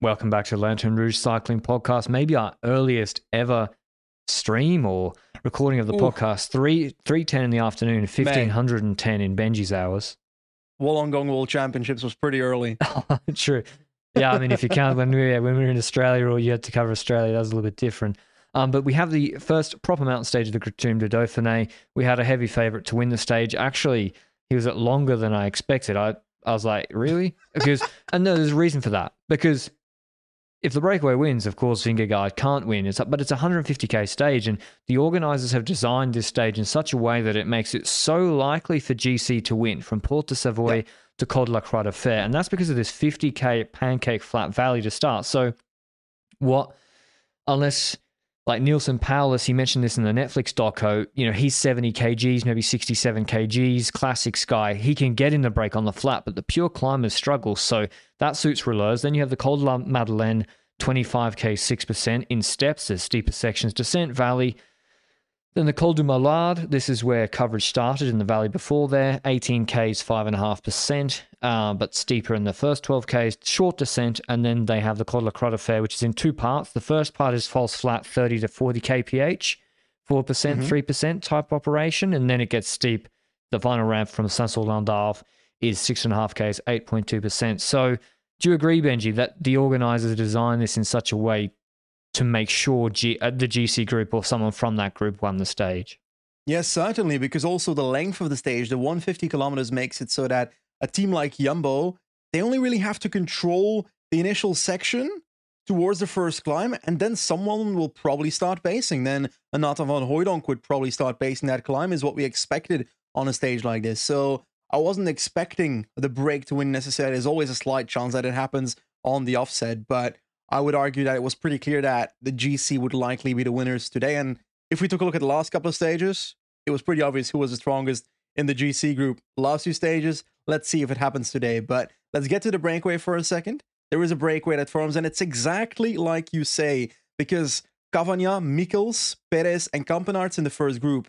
Welcome back to Lanterne Rouge Cycling Podcast. Maybe our earliest ever stream or recording of the Oof. podcast. Three three ten in the afternoon, fifteen hundred and ten in Benji's hours. Wollongong World Championships was pretty early. True. Yeah, I mean, if you count when we were, when we were in Australia or you had to cover Australia, that was a little bit different. Um, but we have the first proper mountain stage of the Critérium du Dauphiné. We had a heavy favourite to win the stage. Actually, he was at longer than I expected. I, I was like, really? Because, and no, there's a reason for that. Because if the breakaway wins, of course, Vingegaard can't win. It's but it's a 150k stage, and the organisers have designed this stage in such a way that it makes it so likely for GC to win from Porte de Savoie to Col de la Croix de Fer, and that's because of this 50k pancake flat valley to start. So, what unless like Neilson Powless, he mentioned this in the Netflix doco. You know, he's 70 kgs, maybe 67 kgs, classic Sky. He can get in the break on the flat, but the pure climbers struggle. So that suits rouleurs. Then you have the Col de la Madeleine, 25k, 6% in steps, there's steeper sections, descent valley. Then the Col du Mollard, this is where coverage started in the valley before there, 18k's, 5.5%, uh, but steeper in the first 12k's, short descent, and then they have the Col de la Croix de Fer, which is in two parts. The first part is false flat, 30 to 40 kph, 4%, percent 3% type operation, and then it gets steep. The final ramp from Saint-Sorlin-d'Arves is 6.5k's, 8.2%. So do you agree, Benji, that the organisers designed this in such a way to make sure G- uh, the GC group or someone from that group won the stage? Yes, certainly, because also the length of the stage, the 150 kilometers, makes it so that a team like Jumbo, they only really have to control the initial section towards the first climb, and then someone will probably start basing. Then a Nathan van Hooydonk would probably start basing that climb, is what we expected on a stage like this. So I wasn't expecting the break to win necessarily. There's always a slight chance that it happens on the offset, but I would argue that it was pretty clear that the GC would likely be the winners today. And if we took a look at the last couple of stages, it was pretty obvious who was the strongest in the GC group. Last few stages, let's see if it happens today. But let's get to the breakaway for a second. There is a breakaway that forms, and it's exactly like you say, because Cavagna, Mikkels, Perez, and Campenaerts in the first group,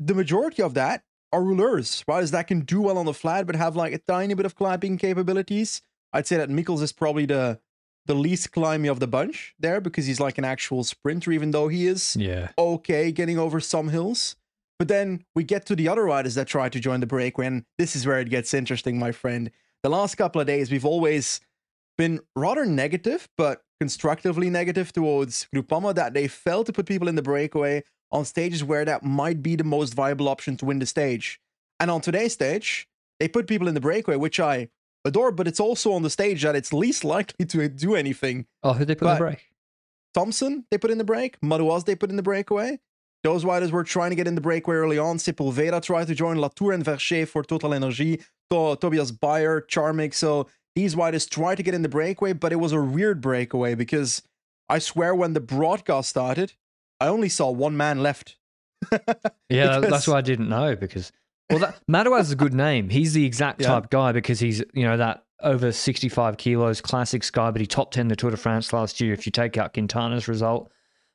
the majority of that are rouleurs, riders that can do well on the flat, but have like a tiny bit of climbing capabilities. I'd say that Mikkels is probably the the least climby of the bunch there because he's like an actual sprinter, even though he is Yeah. okay getting over some hills. But then we get to the other riders that try to join the breakaway, and this is where it gets interesting, my friend. The last couple of days, we've always been rather negative, but constructively negative towards Groupama that they failed to put people in the breakaway on stages where that might be the most viable option to win the stage. And on today's stage, they put people in the breakaway, which I adore, but it's also on the stage that it's least likely to do anything. Oh, who they put in the break? Thompson, they put in the break. Madouas, they put in the breakaway. Those riders were trying to get in the breakaway early on. Sepulveda tried to join Latour and Vercher for Total Energy. To- Tobias Bayer, Charmik. So these riders tried to get in the breakaway, but it was a weird breakaway because I swear when the broadcast started, I only saw one man left. Yeah, Because- that's why I didn't know because well, that is a good name. He's the exact Yeah. type guy because he's you know that over sixty five kilos classic guy, but he top ten the Tour de France last year. If you take out Quintana's result,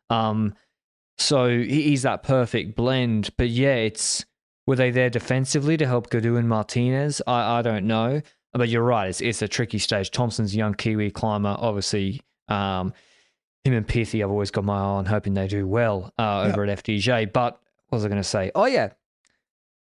um, so he- he's that perfect blend. But yeah, it's were they there defensively to help Gaudu and Martinez? I I don't know, but you're right. It's it's a tricky stage. Thompson's young Kiwi climber, obviously. Um, him and Pithie, I've always got my eye on, hoping they do well uh, over at FDJ. But what was I going to say? Oh yeah,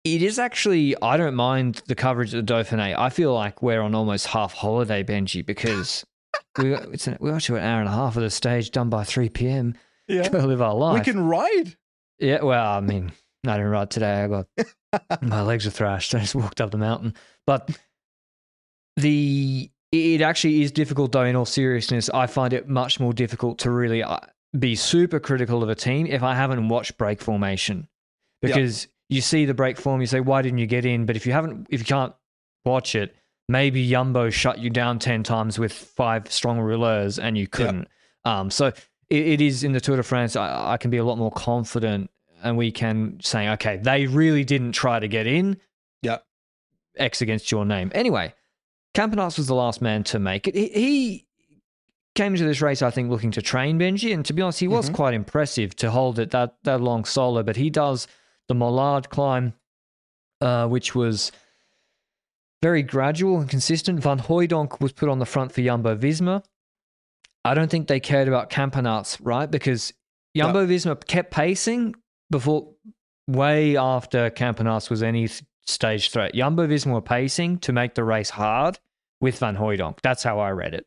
it is actually. I don't mind the coverage of the Dauphiné. I feel like we're on almost half holiday, Benji, because we it's an, we got to an hour and a half of the stage done by three p.m. Yeah. Go live our life. We can ride. Yeah, well, I mean, I didn't ride today. I got my legs are thrashed. I just walked up the mountain. But the it actually is difficult, though. In all seriousness, I find it much more difficult to really uh, be super critical of a team if I haven't watched break formation, because you see the break form, you say, "Why didn't you get in?" But if you haven't, if you can't watch it, maybe Yumbo shut you down 10 times with five strong rouleurs and you couldn't. Um, so it, it is in the Tour de France, I, I can be a lot more confident and we can say, okay, they really didn't try to get in. Yeah. X against your name. Anyway, Campenaerts was the last man to make it. He, he came into this race, I think, looking to train Benji, and to be honest, he was Mhm. quite impressive to hold it that that long solo. But he does the Mollard climb, uh, which was very gradual and consistent. Van Hooydonk was put on the front for Jumbo Visma. I don't think they cared about Campenaerts, right? Because Jumbo Visma kept pacing before, way after Campenaerts was any stage threat. Jumbo Visma were pacing to make the race hard with Van Hooydonk. That's how I read it.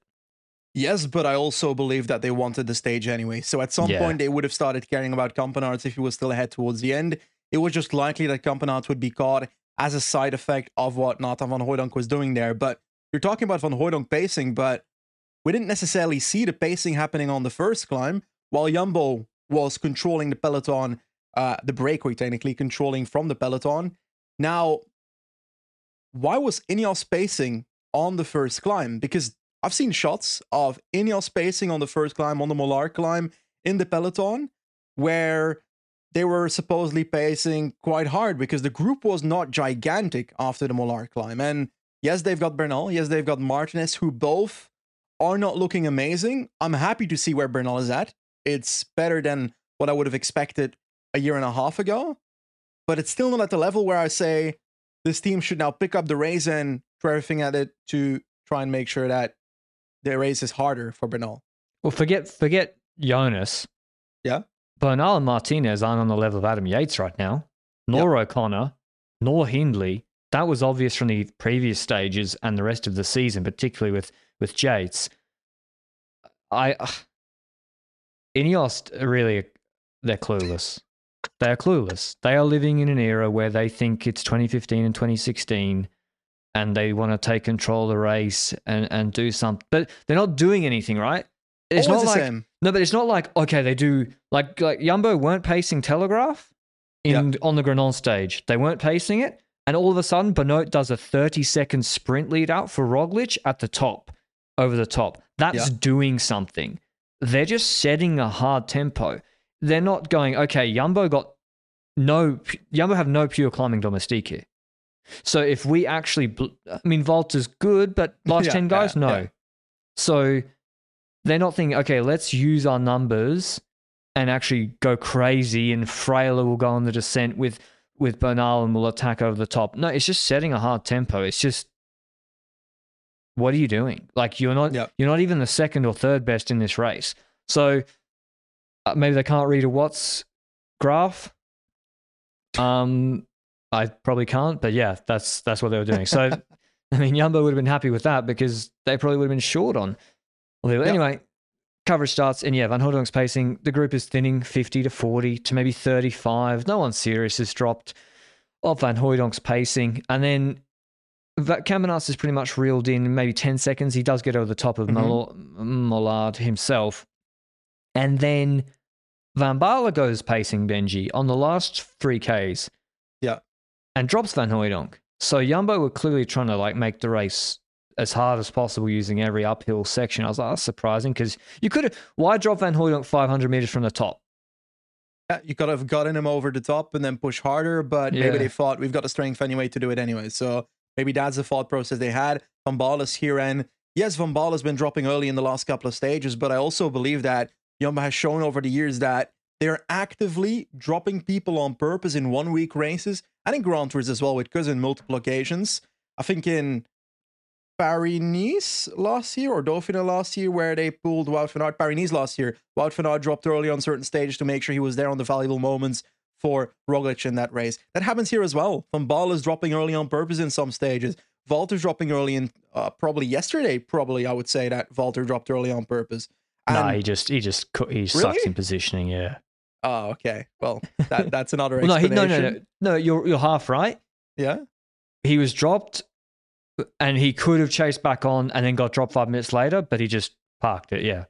Yes, but I also believe that they wanted the stage anyway. So at some Yeah. point, they would have started caring about Campenaerts if he was still ahead towards the end. It was just likely that Campenaerts would be caught as a side effect of what Nathan van Hooydonk was doing there. But you're talking about Van Hooydonk pacing, but we didn't necessarily see the pacing happening on the first climb, while Jumbo was controlling the peloton, uh, the breakaway technically controlling from the peloton. Now, why was Ineos pacing on the first climb? Because I've seen shots of Ineos pacing on the first climb, on the Mollard climb in the peloton, where they were supposedly pacing quite hard because the group was not gigantic after the Mollard climb. And yes, they've got Bernal, yes, they've got Martinez, who both are not looking amazing. I'm happy to see where Bernal is at. It's better than what I would have expected a year and a half ago, but it's still not at the level where I say this team should now pick up the race and throw everything at it to try and make sure that the race is harder for Bernal. Well, forget forget Jonas. Yeah. Bernal and Martinez aren't on the level of Adam Yates right now, nor O'Connor, nor Hindley. That was obvious from the previous stages and the rest of the season, particularly with with Yates. I uh, Ineos really they're clueless. They are clueless. They are living in an era where they think it's 2015 and 2016 and they want to take control of the race and, and do something. But they're not doing anything, right? It's Always not the like same. no, but it's not like okay, they do like like Yumbo weren't pacing Telegraph in on the Grenon stage. They weren't pacing it, and all of a sudden, Benoit does a thirty second sprint lead out for Roglic at the top, over the top. That's Yeah. doing something. They're just setting a hard tempo. They're not going okay. Yumbo got no. Yumbo have no pure climbing domestique here. So if we actually, bl- I mean, Valter's good, but last Yeah, ten guys, yeah, no. yeah. So they're not thinking, okay, let's use our numbers and actually go crazy, and Frailer will go on the descent with with Bernal and will attack over the top. No, it's just setting a hard tempo. It's just what are you doing? Like you're not Yeah. you're not even the second or third best in this race. So uh, maybe they can't read a Watts graph. Um, I probably can't, but yeah, that's that's what they were doing. So I mean, Yumbo would have been happy with that because they probably would have been short on. Well, Yeah. anyway, coverage starts, and yeah, Van Hooydonk's pacing. The group is thinning 50 to 40 to maybe 35. No one serious has dropped off Van Hooydonk's pacing. And then Campenaerts is pretty much reeled in maybe 10 seconds. He does get over the top of Mhm. Mollard himself. And then Van Baarle goes pacing Benji on the last three Ks. Yeah. And drops Van Hooydonk. So Jumbo were clearly trying to like make the race as hard as possible using every uphill section. I was like, that's surprising because you could have. Why drop Van Hooydonk 500 meters from the top? Yeah, you could have gotten him over the top and then push harder, but Yeah. maybe they thought we've got the strength anyway to do it anyway. So maybe that's the thought process they had. Van Baarle here, and yes, Van Baarle has been dropping early in the last couple of stages, but I also believe that Jumbo has shown over the years that they're actively dropping people on purpose in one week races and in Grand Tours as well with Cousin multiple occasions. I think in Paris last year or Dauphiné last year, where they pulled Wout van Aert. Paris last year, Wout van Aert dropped early on certain stages to make sure he was there on the valuable moments for Roglic in that race. That happens here as well. Van Baarle is dropping early on purpose in some stages. Valter's dropping early in uh, probably yesterday. Probably I would say that Valter dropped early on purpose. nah, he just he just he sucks in positioning. Yeah. Oh, okay. Well, that that's another Well, no, he, no, no, no, no. You're you're half right. Yeah. He was dropped, and he could have chased back on and then got dropped five minutes later, but he just parked it. Yeah.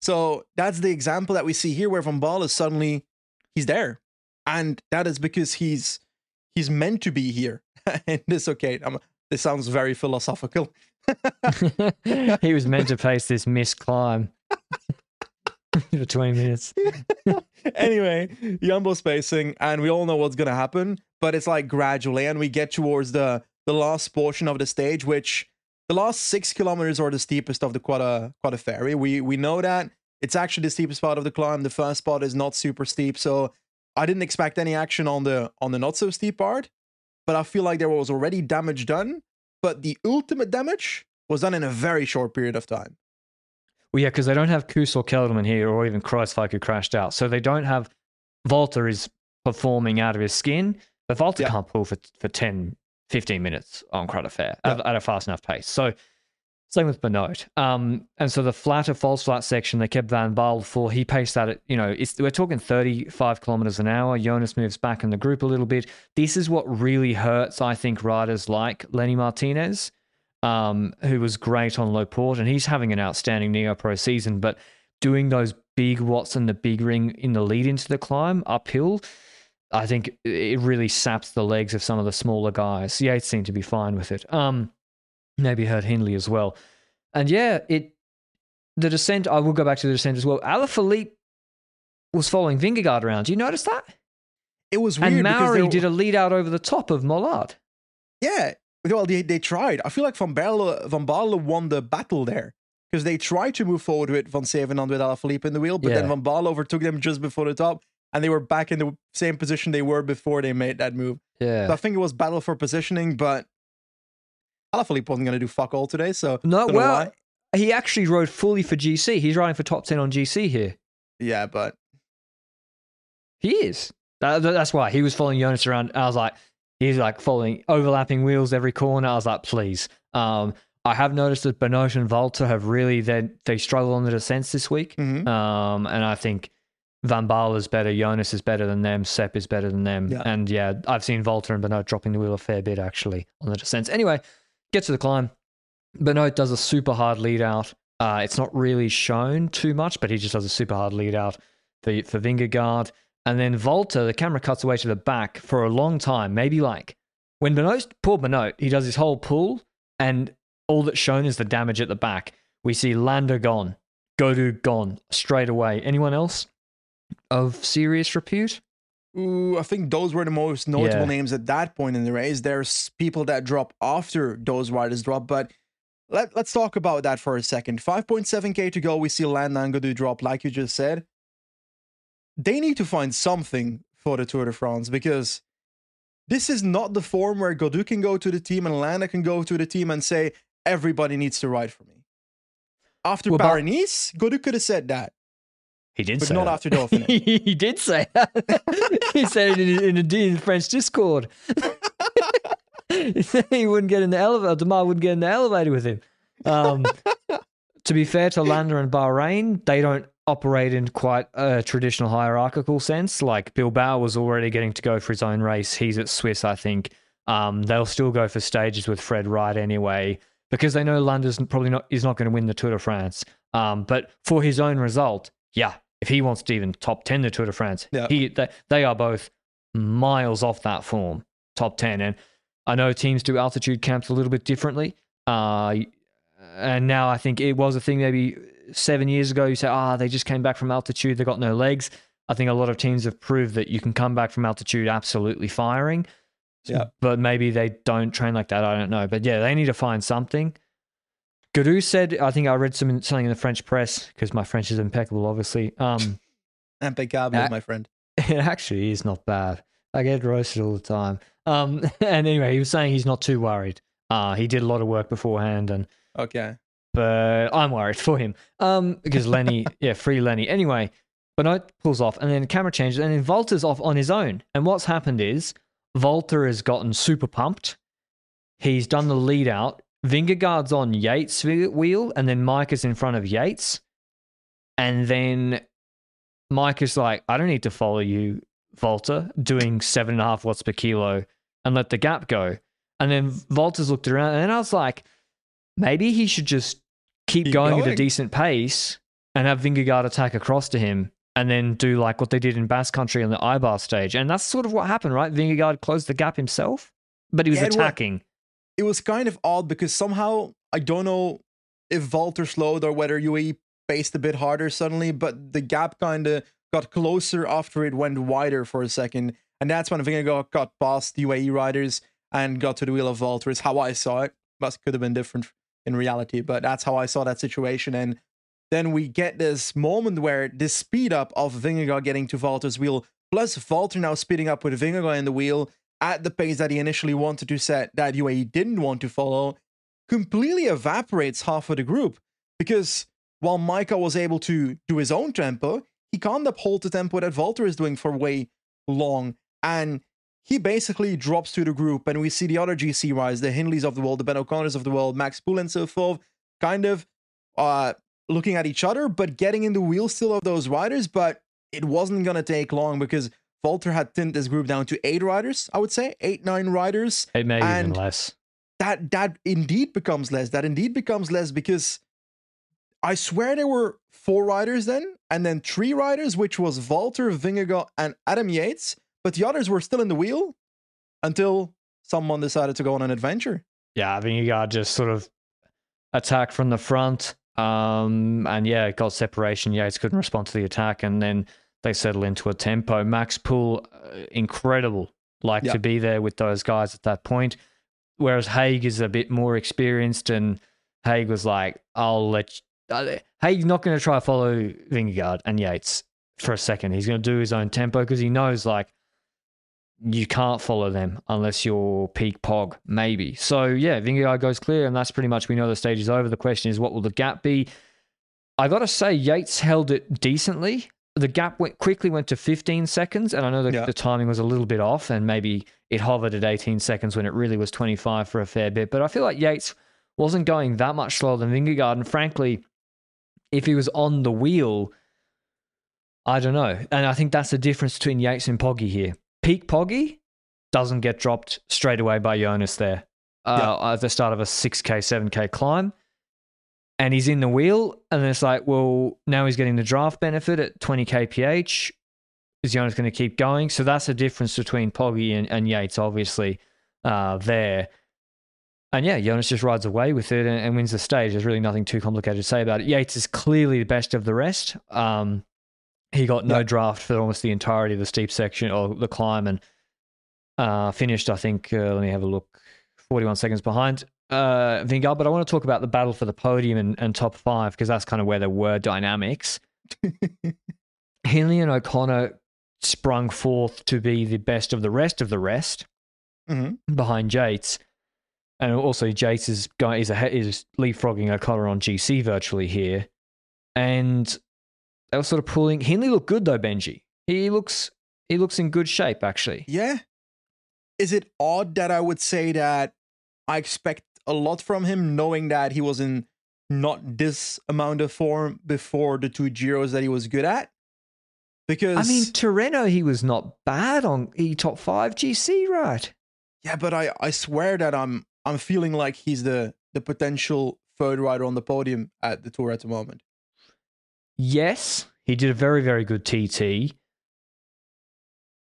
So that's the example that we see here where Van Baarle is suddenly he's there. And that is because he's he's meant to be here in this okay. I'm This sounds very philosophical. he was meant to pace this missed climb for 20 minutes. anyway, Jumbo spacing, and we all know what's gonna happen, but it's like gradually, and we get towards the the last portion of the stage, which the last six kilometers are the steepest of the Quad Quad Ferry. We we know that it's actually the steepest part of the climb. The first part is not super steep, so I didn't expect any action on the on the not so steep part. But I feel like there was already damage done, but the ultimate damage was done in a very short period of time. Well, yeah, because they don't have Kuss or Kelderman here, or even Kruijswijk who crashed out. So they don't have Valter is performing out of his skin, but Valter Yeah. can't pull for, for 10, 15 minutes on Crowd Fair Yeah. at, at a fast enough pace. So same with Benoit. Um, and so the flat flatter false flat section, they kept Van Baarle for. He paced that at, you know, it's, we're talking 35 kilometers an hour. Jonas moves back in the group a little bit. This is what really hurts, I think, riders like Lenny Martinez um, who was great on low port, and he's having an outstanding Neo Pro season. But doing those big watts and the big ring in the lead into the climb uphill, I think it really saps the legs of some of the smaller guys. Yates seemed to be fine with it. Um, maybe hurt Hindley as well. And yeah, it the descent. I will go back to the descent as well. Alaphilippe was following Vingegaard around. Do you notice that? It was weird And because Maori did a lead out over the top of Mollard. Yeah, well, they, they tried. I feel like Van Baarle, Van Baarle won the battle there because they tried to move forward with Van Zevenant with Alaphilippe in the wheel, but then Yeah. Van Baarle overtook them just before the top, and they were back in the same position they were before they made that move. Yeah. So I think it was battle for positioning, but Alaphilippe wasn't going to do fuck all today. So No, well, he actually rode fully for GC. He's riding for top 10 on GC here. yeah, but He is. That, that- that's why he was following Jonas around. I was like, he's like following overlapping wheels every corner. I was like, please. Um, I have noticed that Benoit and Valter have really they they struggle on the descents this week. mhm. Um, and I think Van Baarle is better, Jonas is better than them, Sepp is better than them. Yeah. And yeah, I've seen Valter and Benoit dropping the wheel a fair bit actually on the descents. Anyway, get to the climb. Benoit does a super hard lead out. Uh, it's not really shown too much, but he just does a super hard lead out for, for Vingegaard. And then Valter, the camera cuts away to the back for a long time, maybe like when Benoit, poor Benoit, he does his whole pull and all that's shown is the damage at the back. We see Landa gone, Gaudu gone straight away. Anyone else of serious repute? Ooh, I think those were the most notable Yeah. names at that point in the race. There's people that drop after those riders drop, but let, let's talk about that for a second. 5.7k to go. We see Landa and Gaudu drop, like you just said. They need to find something for the Tour de France because this is not the form where Gaudu can go to the team and Landa can go to the team and say, everybody needs to ride for me. After Well, Paris, Gaudu could have said that. He did But say not that. after Dauphiné. he did say that. he said it in, in, a, in French Discord. he said he wouldn't get in the elevator. Démare wouldn't get in the elevator with him. Um, to be fair to Landa and Bahrain, they don't operate in quite a traditional hierarchical sense. Like Bilbao was already getting to go for his own race. He's at Swiss, I think. Um, they'll still go for stages with Fred Wright anyway because they know Landa's probably not is not going to win the Tour de France. Um, but for his own result, yeah, if he wants to even top ten the Tour de France, Yeah. he they, they are both miles off that form, top ten. And I know teams do altitude camps a little bit differently. Uh, and now I think it was a thing maybe seven years ago. You say, ah, they just came back from altitude, they got no legs. I think a lot of teams have proved that you can come back from altitude absolutely firing. Yeah. But maybe they don't train like that. I don't know. But yeah, they need to find something. Guru said, I think I read some something in the French press because my French is impeccable, obviously. Um, Impeccable, Uh, my friend. it actually is not bad. I get roasted all the time. Um, and anyway, he was saying he's not too worried. Uh, he did a lot of work beforehand, and Okay. but I'm worried for him. Um, because Lenny, yeah, free Lenny. Anyway, but Benoit pulls off, and then the camera changes, and then Valter's off on his own. And what's happened is Valter has gotten super pumped. He's done the lead out. Vingegaard's on Yates' wheel, and then Majka is in front of Yates. And then Majka is like, I don't need to follow you, Valter, doing seven and a half watts per kilo and let the gap go. And then Valter's looked around, and then I was like, maybe he should just keep, Keep going, at a decent pace and have Vingegaard attack across to him and then do like what they did in Basque Country on the Ibar stage. And that's sort of what happened, right? Vingegaard closed the gap himself, but he was Yeah, attacking. It was kind of odd because somehow I don't know if Valter slowed or whether UAE paced a bit harder suddenly, but the gap kind of got closer after it went wider for a second. And that's when Vingegaard got past UAE riders and got to the wheel of Valter. Is how I saw it. Must could have been different in reality, but that's how I saw that situation. And then we get this moment where this speed up of Vingegaard getting to Valter's wheel, plus Valter now speeding up with Vingegaard in the wheel at the pace that he initially wanted to set, that UAE didn't want to follow, completely evaporates half of the group. Because while Majka was able to do his own tempo, he can't uphold the tempo that Valter is doing for way long. And he basically drops to the group, and we see the other GC riders, the Hindleys of the world, the Ben O'Connors of the world, Max Poole, and so forth, kind of uh, looking at each other, but getting in the wheel still of those riders. But it wasn't going to take long because Valter had thinned this group down to eight riders, I would say, eight, nine riders. It may and even less. That, that indeed becomes less. That indeed becomes less because I swear there were four riders then, and then three riders, which was Valter, Vingegaard, and Adam Yates but the others were still in the wheel until someone decided to go on an adventure. Yeah, I mean, you got just sort of attack from the front. Um, and yeah, got separation. Yates couldn't respond to the attack, and then they settle into a tempo. Max Poole, uh, incredible, like to be there with those guys at that point. Whereas Haig is a bit more experienced, and Haig was like, "I'll let." You, uh, Haig's not going to try to follow Vingegaard and Yates for a second. He's going to do his own tempo because he knows, like, you can't follow them unless you're peak pog, maybe. So yeah, Vingegaard goes clear, and that's pretty much we know the stage is over. The question is, what will the gap be? I got to say, Yates held it decently. The gap went quickly went to 15 seconds, and I know that yeah. the timing was a little bit off, and maybe it hovered at 18 seconds when it really was 25 for a fair bit. But I feel like Yates wasn't going that much slower than Vingegaard, and frankly, if he was on the wheel, I don't know. And I think that's the difference between Yates and Poggy here peak Poggy doesn't get dropped straight away by Jonas there uh, yeah. at the start of a 6K, 7K climb. And he's in the wheel. And it's like, well, now he's getting the draft benefit at 20 kph. Is Jonas going to keep going? So that's the difference between Poggy and, and Yates, obviously, uh, there. And yeah, Jonas just rides away with it and, and, wins the stage. There's really nothing too complicated to say about it. Yates is clearly the best of the rest. Um, he got no yep. draft for almost the entirety of the steep section or the climb and uh, finished, I think, uh, let me have a look, 41 seconds behind uh, Vingegaard. But I want to talk about the battle for the podium and, and top five because that's kind of where there were dynamics. Hindley and O'Connor sprung forth to be the best of the rest of the rest mm-hmm. behind Jates. And also, Yates is, going, is, a, is leapfrogging O'Connor on GC virtually here. And they were sort of pulling. Hindley looked good though, Benji. He looks he looks in good shape actually. Yeah. Is it odd that I would say that I expect a lot from him, knowing that he was in not this amount of form before the two Giros that he was good at? Because I mean, Tirreno, he was not bad on he top five GC, right? Yeah, but I I swear that I'm I'm feeling like he's the the potential third rider on the podium at the tour at the moment. Yes, he did a very, very good TT.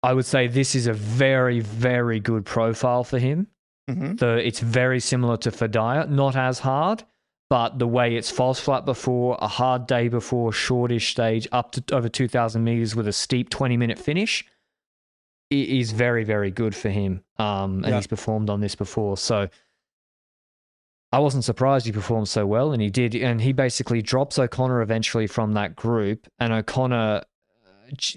I would say this is a very, very good profile for him. Mm-hmm. The, it's very similar to Fedaia, not as hard, but the way it's false flat before, a hard day before, shortish stage, up to over 2,000 meters with a steep 20 minute finish, is very, very good for him. Um, and yeah. he's performed on this before. So I wasn't surprised he performed so well, and he did. And he basically drops O'Connor eventually from that group, and O'Connor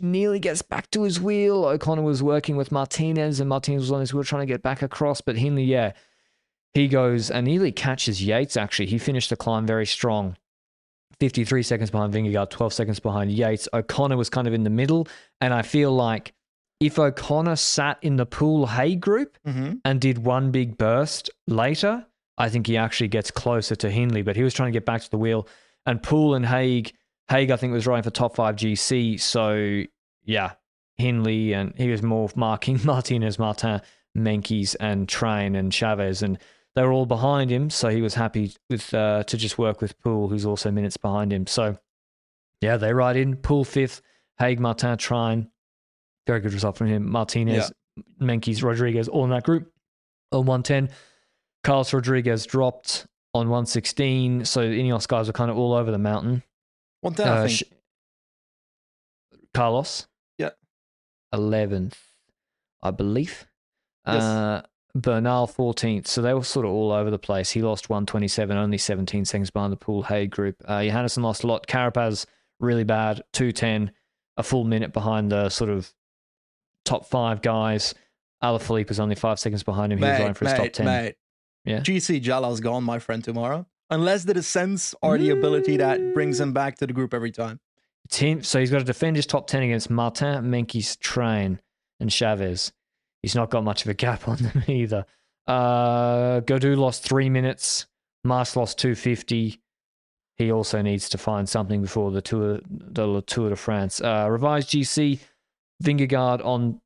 nearly gets back to his wheel. O'Connor was working with Martinez, and Martinez was on his wheel trying to get back across, but Hindley, yeah, he goes and nearly catches Yates. Actually, he finished the climb very strong. 53 seconds behind Vingegaard, 12 seconds behind Yates. O'Connor was kind of in the middle, and I feel like if O'Connor sat in the Poole Haig group mm-hmm. and did one big burst later, I think he actually gets closer to Hindley, but he was trying to get back to the wheel. And Poole and Haig, Haig, I think, was riding for top five GC. So, yeah, Hindley, and he was more marking Martinez, Martin, Meintjes, and Træen and Chaves. And they were all behind him. So he was happy with uh, to just work with Poole, who's also minutes behind him. So, yeah, they ride in. Poole fifth, Haig, Martin, Træen. Very good result from him. Martinez, yeah. Meintjes, Rodriguez, all in that group on 110. Carlos Rodriguez dropped on 116. So the Ineos guys were kind of all over the mountain. One ten, I Uh, think. sh- Carlos. Yeah. 11th, I believe. Yes. Uh, Bernal 14th. So they were sort of all over the place. He lost 127, only 17 seconds behind the Poole Haig group. Uh, Johannessen lost a lot. Carapaz, really bad, 210, a full minute behind the sort of top five guys. Alaphilippe was only five seconds behind him. He was mate, going for his top 10. mate. Yeah. GC Jala's gone, my friend, tomorrow. Unless the descents are the ability that brings him back to the group every time. Him. So he's got to defend his top 10 against Martin, Meintjes, Træen, and Chaves. He's not got much of a gap on them either. Uh, Gaudu lost three minutes. Mars lost 250. He also needs to find something before the Tour, the Tour de France. Uh, revised GC, Vingegaard on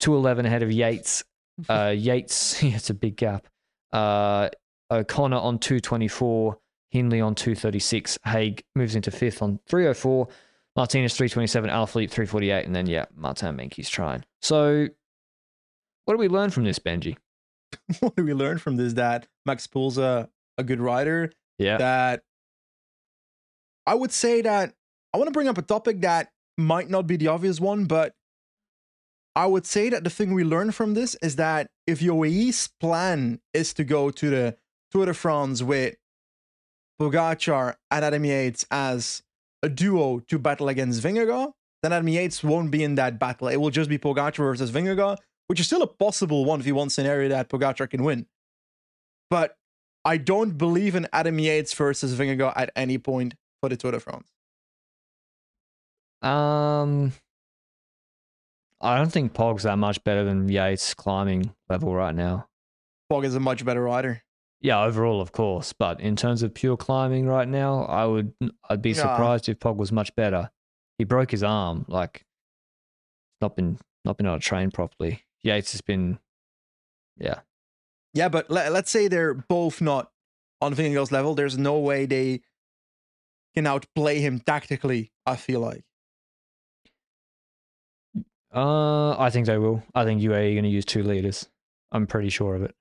211 ahead of Yates. Uh, Yates, it's a big gap. Uh, O'Connor on 224. Hindley on 236. Haig moves into fifth on 304. Martinez 327. Alaphilippe 348. And then, yeah, Martin Meintjes trying. So, what do we learn from this, Benji? what do we learn from this? That Max Poole's a, a good rider. Yeah. That I would say that I want to bring up a topic that might not be the obvious one, but I would say that the thing we learn from this is that if UAE's plan is to go to the Tour de France with Pogacar and Adam Yates as a duo to battle against Vingegaard, then Adam Yates won't be in that battle. It will just be Pogacar versus Vingegaard, which is still a possible 1v1 scenario that Pogacar can win. But I don't believe in Adam Yates versus Vingegaard at any point for the Tour de France. Um, I don't think Pog's that much better than Yates climbing level right now. Pog is a much better rider. Yeah, overall, of course, but in terms of pure climbing right now, I would I'd be Yeah. surprised if Pog was much better. He broke his arm, like not been not been able to train properly. Yates has been, yeah, Yeah, but let, let's say they're both not on Vingegaard's level. There's no way they can outplay him tactically, I feel like. uh, I think they will. I think UAE are going to use two leaders. I'm pretty sure of it.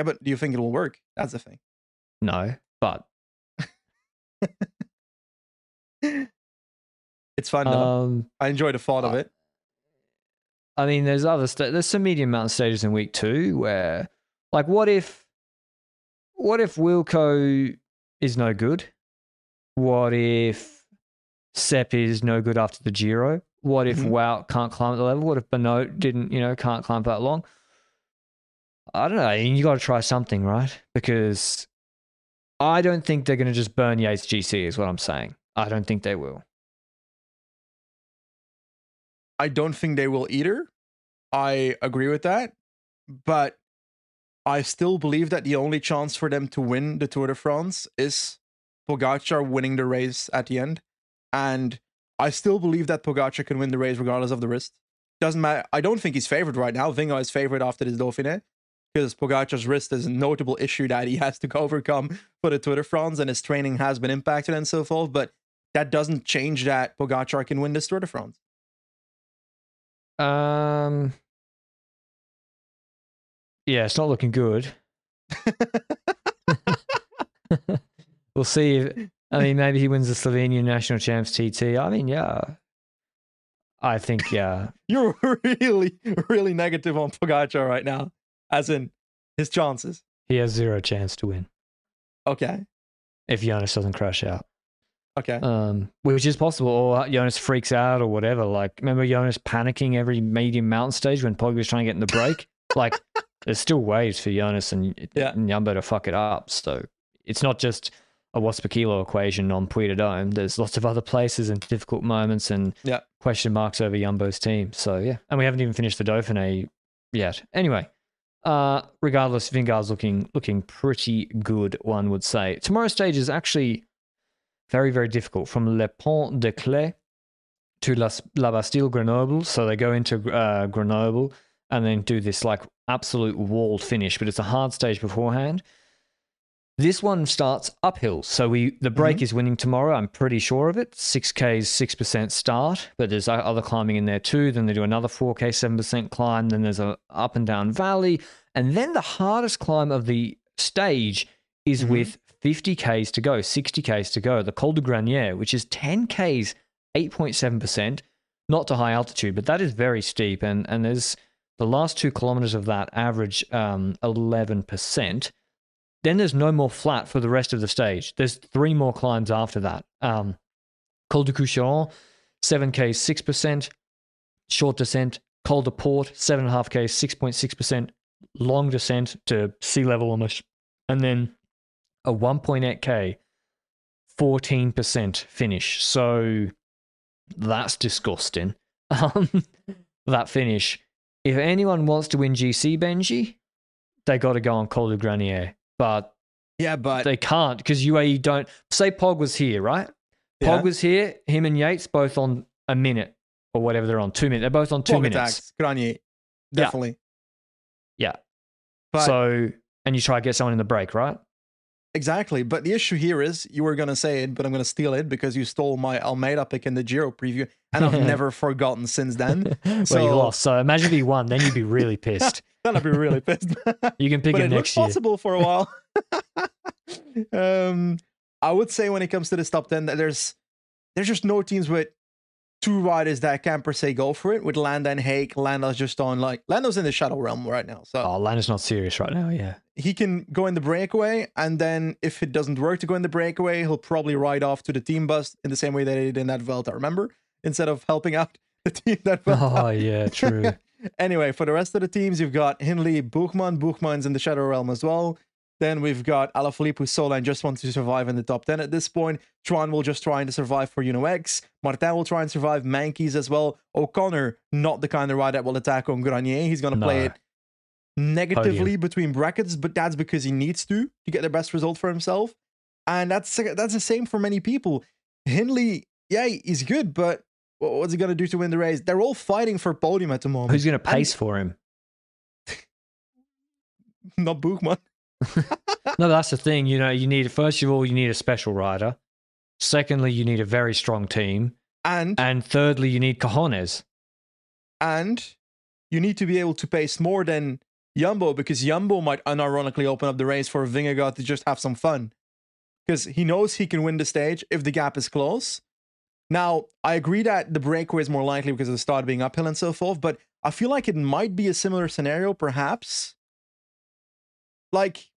Yeah, but do you think it will work? That's the thing. No, but It's fun though. um, I enjoy the thought of uh, it. I mean, there's other sta- there's some medium mountain stages in week two where, like, what if, what if Wilco is no good? What if Sep is no good after the Giro? What if Mhm. Wout can't climb at the level? What if Benoit didn't, you know, can't climb for that long? I don't know. You got to try something, right? Because I don't think they're going to just burn Yates GC. Is what I'm saying. I don't think they will. I don't think they will either. I agree with that. But I still believe that the only chance for them to win the Tour de France is Pogacar winning the race at the end. And I still believe that Pogacar can win the race regardless of the wrist. Doesn't matter. I don't think he's favored right now. Vingegaard is favored after this Dauphiné because Pogacar's wrist is a notable issue that he has to overcome for the Tour de France and his training has been impacted and so forth. But that doesn't change that Pogacar can win this Tour de France. Um. Yeah, it's not looking good. we'll see. If, I mean, maybe he wins the Slovenian national champs TT. I mean, yeah. I think, yeah. You're really, really negative on Pogacar right now, as in his chances. He has zero chance to win Okay. if Jonas doesn't crash out. Okay. Um, which is possible, or Jonas freaks out or whatever. Like, remember Jonas panicking every medium mountain stage when Pog was trying to get in the break? like, there's still ways for Jonas and, Yeah. and Jumbo to fuck it up. So it's not just a what's per kilo equation on Puy de Dome. There's lots of other places and difficult moments and Yeah. question marks over Jumbo's team. So yeah, and we haven't even finished the Dauphiné yet. Anyway, uh, regardless, Vingegaard's looking looking pretty good. One would say tomorrow's stage is actually very very difficult from Le Pont-de-Claix to La, La Bastille Grenoble. So they go into uh, Grenoble and then do this like absolute walled finish, but it's a hard stage beforehand. This one starts uphill, so we the break is winning tomorrow. I'm pretty sure of it. Six k's, six percent start, but there's other climbing in there too. Then they do another four k, seven percent climb. Then there's a up and down valley, and then the hardest climb of the stage is Mhm. with 50 Ks to go, 60 Ks to go. The Col de Granier, which is 10 Ks, 8.7%, not to high altitude, but that is very steep. And, and there's the last two kilometers of that average um, 11%. Then there's no more flat for the rest of the stage. There's three more climbs after that. Um, Col de Cucheron, 7K, 6%. Short descent. Col de Port, 7.5K, 6.6%. Long descent to sea level almost. And then a 1.8K, 14% finish. So that's disgusting. Um, that finish. If anyone wants to win GC Benji, they got to go on Col de Granier. But Yeah, but they can't because UAE don't. Say Pog was here, right? Pog Yeah. was here. Him and Yates both on a minute or whatever they're on. Two minutes. They're both on two Pog minutes. attacks, Granier, definitely. Yeah. But so and you try to get someone in the break, right? exactly. But the issue here is you were gonna say it, but I'm gonna steal it because you stole my Almeida pick in the Giro preview, and I've never forgotten since then. well, you lost. So imagine if you won, then you'd be really pissed. Then I'd be really pissed. You can pick but it looks next year. possible for a while. um, I would say when it comes to this top ten, that there's there's just no teams with two riders that can per se go for it. With Landa and Haig, Landa's just on like Landa's in the shadow realm right now, so Oh, Landa's not serious right now. Yeah. he can go in the breakaway, and then if it doesn't work to go in the breakaway, he'll probably ride off to the team bus in the same way that he did in that Vuelta. Remember, instead of helping out the team that. Oh yeah, true. Anyway, for the rest of the teams, you've got Hindley, Buchmann. Buchmann's in the Shadow Realm as well. Then we've got Alaphilippe, solo and just wants to survive in the top 10 at this point. Træen will just try and survive for Uno X. Martin will try and survive Meintjes as well. O'Connor, not the kind of rider that will attack on Granier. He's going to play it negatively between brackets, but that's because he needs to to get the best result for himself. And that's that's the same for many people. Hindley, yeah, he's good, but what's he going to do to win the race? They're all fighting for podium at the moment. Who's going to And- pace for him? Not Buchmann. No, that's the thing. You know, you need first of all, you need a special rider. Secondly, you need a very strong team, And and thirdly, you need cojones. and you need to be able to pace more than Jumbo because Jumbo might unironically open up the race for Vingegaard to just have some fun. Because he knows he can win the stage if the gap is close. Now, I agree that the breakaway is more likely because of the start being uphill and so forth, but I feel like it might be a similar scenario, perhaps. Like,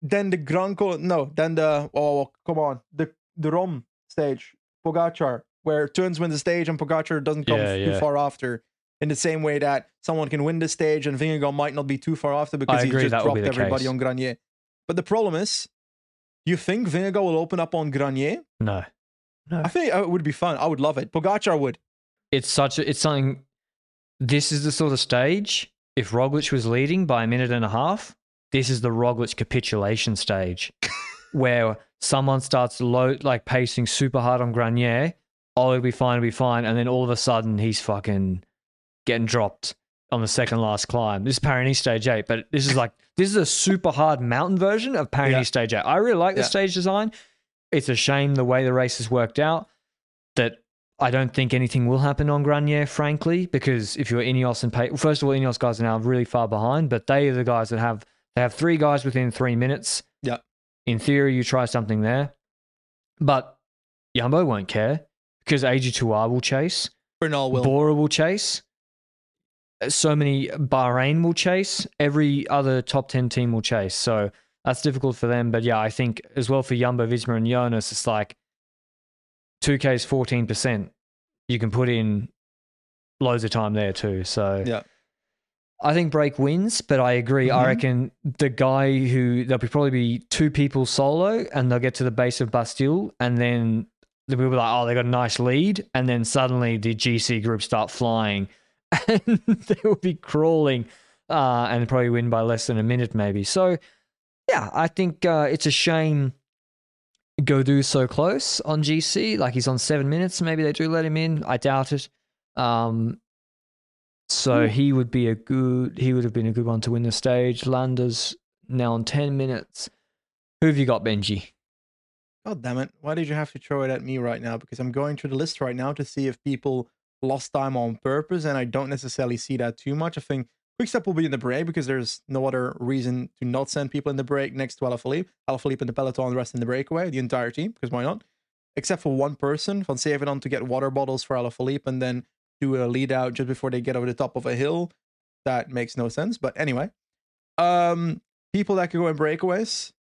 then the Granco, no, then the, oh, come on, the, the Rom stage, Pogacar, where Turns wins the stage and Pogacar doesn't come Yeah, too far after. In the same way that someone can win the stage and Vingegaard might not be too far after because he just would be dropped everybody case. on Granier. But the problem is, you think Vingegaard will open up on Granier? No, no. I think uh, it would be fun. I would love it. Pogacar would. it's such a, it's something. This is the sort of stage. If Roglic was leading by a minute and a half, this is the Roglic capitulation stage, where someone starts low like pacing super hard on Granier. Oh, it'll be fine, it'll be fine, and then all of a sudden he's fucking getting dropped on the second last climb. This is Pyrenees Stage Eight, but this is like this is a super hard mountain version of Pyrenees Yeah. Stage Eight. I really like the Yeah. stage design. It's a shame the way the race has worked out. That I don't think anything will happen on Granier, frankly, because if you're Ineos and pay, first of all, Ineos guys are now really far behind, but they are the guys that have they have three guys within three minutes. Yeah. In theory, you try something there, but Jumbo won't care because AG2R will chase, Bernal will. Bora will chase, so many Bahrain will chase, every other top ten team will chase. So that's difficult for them. But yeah, I think as well for Jumbo, Visma, and Jonas, it's like 2K is 14%. You can put in loads of time there too. So Yeah. I think Break wins, but I agree. I Mhm. reckon the guy who there'll be probably be two people solo and they'll get to the base of Bastille and then the people are like, oh, they got a nice lead. And then suddenly the GC group start flying and they will be crawling uh, and probably win by less than a minute, maybe. So, yeah, I think uh, it's a shame Gaudu's so close on GC. Like he's on seven minutes. Maybe they do let him in. I doubt it. Um, so Ooh. he would be a good. He would have been a good one to win the stage. Landa's now on ten minutes. Who have you got, Benji? God damn it. Why did you have to throw it at me right now? Because I'm going through the list right now to see if people lost time on purpose, and I don't necessarily see that too much. I think Quickstep will be in the break because there's no other reason to not send people in the break next to Alaphilippe. Alaphilippe in the peloton, the rest in the breakaway, the entire team, because why not? Except for one person, Van Zevenant to get water bottles for Alaphilippe and then do a lead out just before they get over the top of a hill. That makes no sense. But anyway, um, people that can go in breakaways.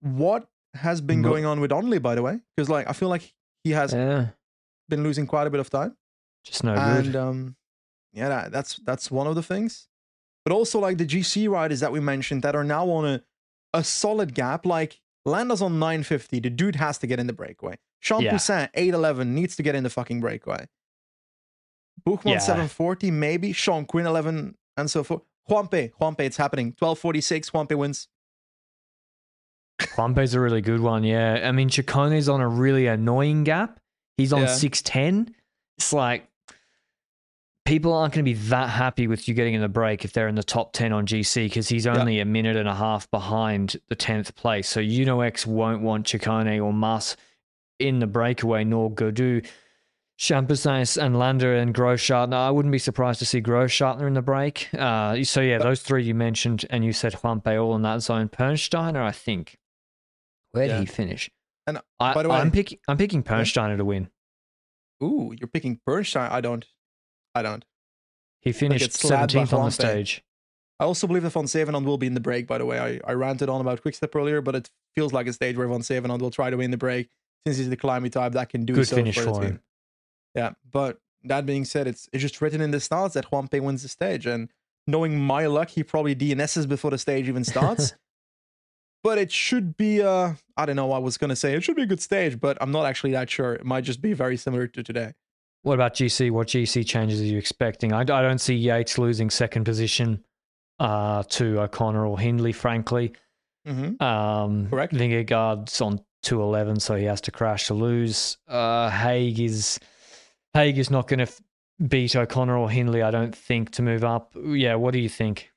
What has been going on with Onley, by the way? Because like I feel like he has Yeah, been losing quite a bit of time just no and good. um yeah that, that's that's one of the things but also like the gc riders that we mentioned that are now on a a solid gap like landa's on 950 the dude has to get in the breakaway Sean Yeah. Poussin, 811 needs to get in the fucking breakaway Buchmann Yeah. 740 maybe Sean Quinn 11 and so forth Juanpe Juanpe it's happening 1246 Juanpe wins Juanpe's a really good one. Yeah, I mean Ciccone's on a really annoying gap. He's on Yeah. six ten. It's like people aren't going to be that happy with you getting in the break if they're in the top ten on GC because he's only a minute and a half behind the tenth place. So UnoX won't want Ciccone or Mas in the breakaway, nor Gaudu. Champoussin and Landa and Grossschartner. I wouldn't be surprised to see Grossschartner in the break. Uh, so yeah, those three you mentioned, and you said Juanpe all in that zone. Pernsteiner, I think. Where did Yeah. he finish? And, I, by the way- I'm picking. I'm picking Pernsteiner to win. ooh you're picking Bernstein I don't I don't He finished by seventeenth on the stage. I also believe that Van Zevenant will be in the break, by the way. I, I ranted on about Quickstep earlier, but it feels like a stage where Van Zevenant will try to win the break since he's the climbing type that can do Good so finish for for team. him. Yeah, but that being said, it's it's just written in the stars that Juanpe wins the stage. And knowing my luck, he probably DNSs before the stage even starts. but it should be, uh, I don't know, I was going to say it should be a good stage, but I'm not actually that sure. It might just be very similar to today. What about GC? What GC changes are you expecting? I, I don't see Yates losing second position uh, to O'Connor or Hindley, frankly. Mm-hmm. Um, Correct. Vingegaard's on 211, so he has to crash to lose. Uh, Haig is Haig is not going to f- beat O'Connor or Hindley, I don't think, to move up. Yeah, what do you think?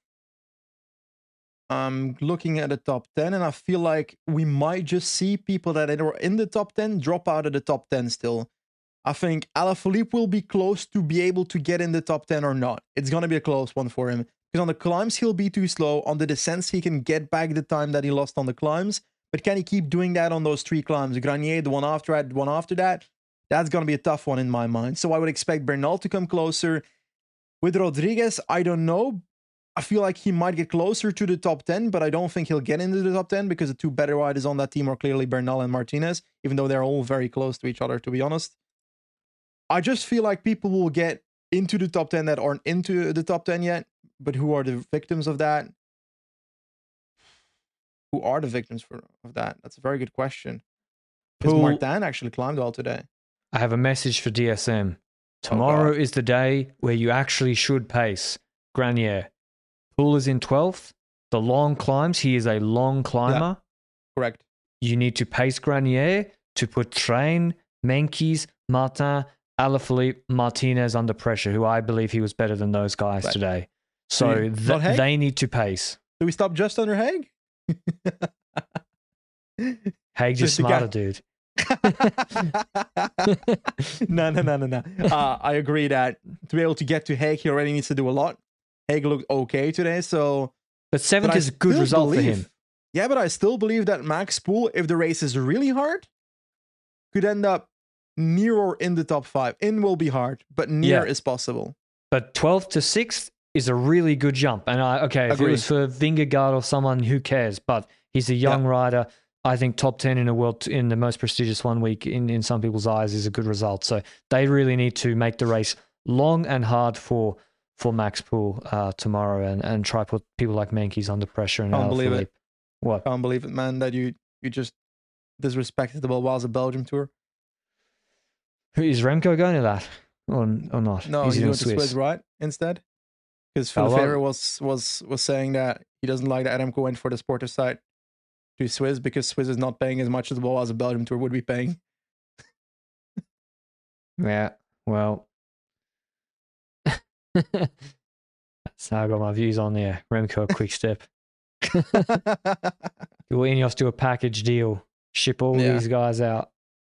I'm looking at the top 10, and I feel like we might just see people that are in the top 10 drop out of the top 10 still. I think Alaphilippe will be close to be able to get in the top 10 or not. It's going to be a close one for him. Because on the climbs, he'll be too slow. On the descents, he can get back the time that he lost on the climbs. But can he keep doing that on those three climbs? Granier, the one after that, the one after that? That's going to be a tough one in my mind. So I would expect Bernal to come closer. With Rodriguez, I don't know. I feel like he might get closer to the top 10, but I don't think he'll get into the top 10 because the two better riders on that team are clearly Bernal and Martinez, even though they're all very close to each other, to be honest. I just feel like people will get into the top 10 that aren't into the top 10 yet, but who are the victims of that? Who are the victims for, of that? That's a very good question. Because Martin actually climbed well today. I have a message for DSM. Oh, Tomorrow is the day where you actually should pace. Granier. Poole is in 12th. The long climbs, he is a long climber. Correct. You need to pace Granier to put Træen, Meintjes, Martin, Alaphilippe, Martinez under pressure, who I believe he was better than those guys Right. today. So you- th- they need to pace. Do we stop just under Haig? Haig just guy- smarter, dude. no, no, no, no, no. Uh, I agree that to be able to get to Haig, he already needs to do a lot. Haig looked okay today, so. But seventh but is a good result for him. Yeah, but I still believe that Max Poole, if the race is really hard, could end up near or in the top five. In will be hard, but near Yeah. is possible. But 12th to 6th is a really good jump. And I, okay, if it was for Vingegaard or someone, who cares? But he's a young rider. I think top 10 in a world in the most prestigious one week in, in some people's eyes is a good result. So they really need to make the race long and hard for for Max Poole uh, tomorrow and, and try put people like Meintjes under pressure and Can't believe it. Alaphilippe. What? Can't believe it, man, that you you just disrespected the Baloise Belgium tour. Is Remco going to that or, or not? No, he's he going to Swiss, right? Instead, because Phil Ferrer was was was saying that he doesn't like that Adamco went for the Sporter side to Swiss because Swiss is not paying as much as well as a Belgium tour would be paying. Yeah, well, that's how I got my views on there. Remco Quick Step. Will Ineos do a package deal? Ship all Yeah. these guys out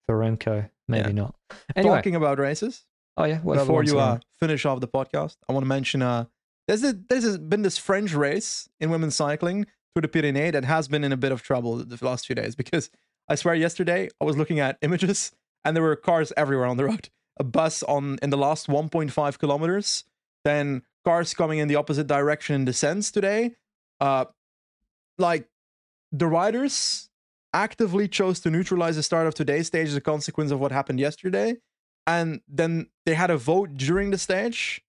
for Remco? Maybe Yeah. not. Anyway, Talking about races, oh yeah, what before you uh, finish off the podcast, I want to mention uh, There's a, there's been this French race in women's cycling through the Pyrenees that has been in a bit of trouble the last few days because I swear yesterday I was looking at images and there were cars everywhere on the road. A bus on in the last 1.5 kilometers, then cars coming in the opposite direction in descents today. Uh, like the riders actively chose to neutralize the start of today's stage as a consequence of what happened yesterday. And then they had a vote during the stage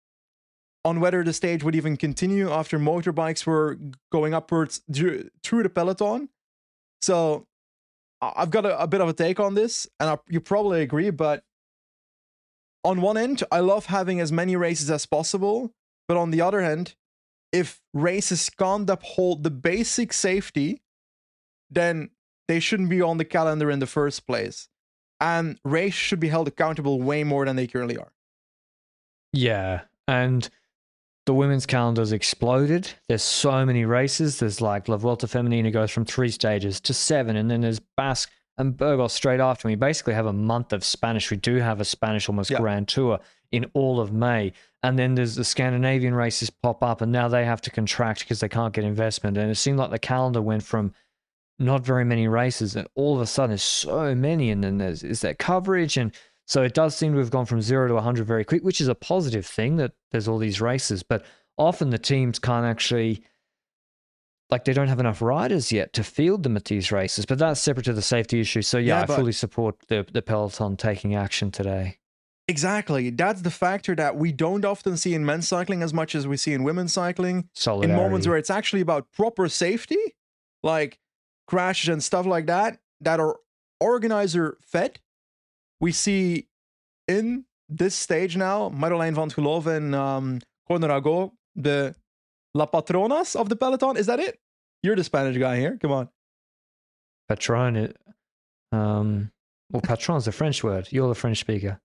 on whether the stage would even continue after motorbikes were going upwards through the peloton. So I've got a, a bit of a take on this, and I, you probably agree. But on one end, I love having as many races as possible. But on the other hand, if races can't uphold the basic safety, then they shouldn't be on the calendar in the first place. And race should be held accountable way more than they currently are. Yeah. And the women's calendar's exploded. There's so many races. There's like La Vuelta Femenina goes from three stages to seven, and then there's Basque and Burgos straight after. We basically have a month of Spanish. We do have a Spanish almost yeah. grand tour in all of May. And then there's the Scandinavian races pop up, and now they have to contract because they can't get investment. And it seemed like the calendar went from not very many races, and all of a sudden there's so many, and then there's is there coverage and so it does seem to have gone from zero to 100 very quick, which is a positive thing that there's all these races. But often the teams can't actually, like, they don't have enough riders yet to field them at these races. But that's separate to the safety issue. So, yeah, yeah I fully support the, the Peloton taking action today. Exactly. That's the factor that we don't often see in men's cycling as much as we see in women's cycling. Solidarity. In moments where it's actually about proper safety, like crashes and stuff like that, that are organizer fed we see in this stage now, Marjolein van Geloof and um, Corner the La Patronas of the peloton. Is that it? You're the Spanish guy here. Come on. Patron. Um, well, patron is a French word. You're the French speaker.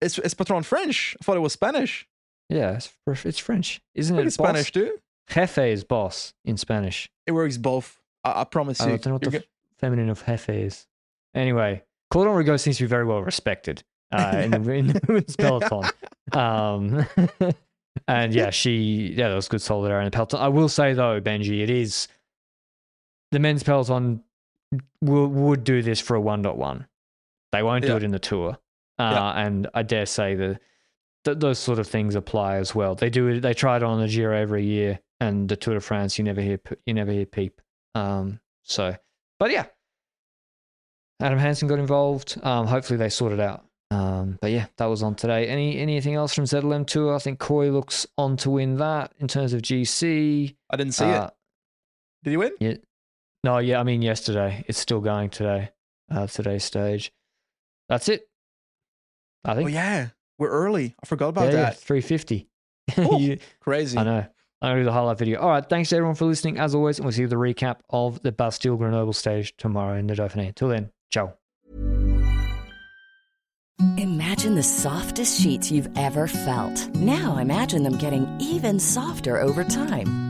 It's it's patron French. I thought it was Spanish. Yeah, it's, it's French, isn't it? It's Spanish too. Jefe is boss in Spanish. It works both. I, I promise you. I don't know what the feminine of jefe is. Anyway, Claude Henrigot seems to be very well respected uh, in, the, in the women's peloton. Um, and yeah, she yeah, that was good solidarity in the peloton. I will say though, Benji, it is the men's peloton will, would do this for a one dot one. They won't do yeah. it in the tour, uh, yeah. and I dare say that th- those sort of things apply as well. They do it. They try it on the Giro every year, and the Tour de France, you never hear you never hear peep. Um, so, but yeah, Adam Hansen got involved. Um, hopefully they sort it out. Um, but yeah, that was on today. Any anything else from ZLM Tour? I think Kooij looks on to win that in terms of GC. I didn't see uh, it. Did he win? Yeah. No, yeah. I mean, yesterday. It's still going today. Uh, today's stage. That's it. I think. Oh yeah, we're early. I forgot about yeah, that. Three fifty. Oh, crazy. I know. I'm gonna do the highlight video. All right. Thanks to everyone for listening. As always, and we'll see the recap of the Bastille Grenoble stage tomorrow in the Dauphiné. Till then. Ciao. Imagine the softest sheets you've ever felt. Now imagine them getting even softer over time.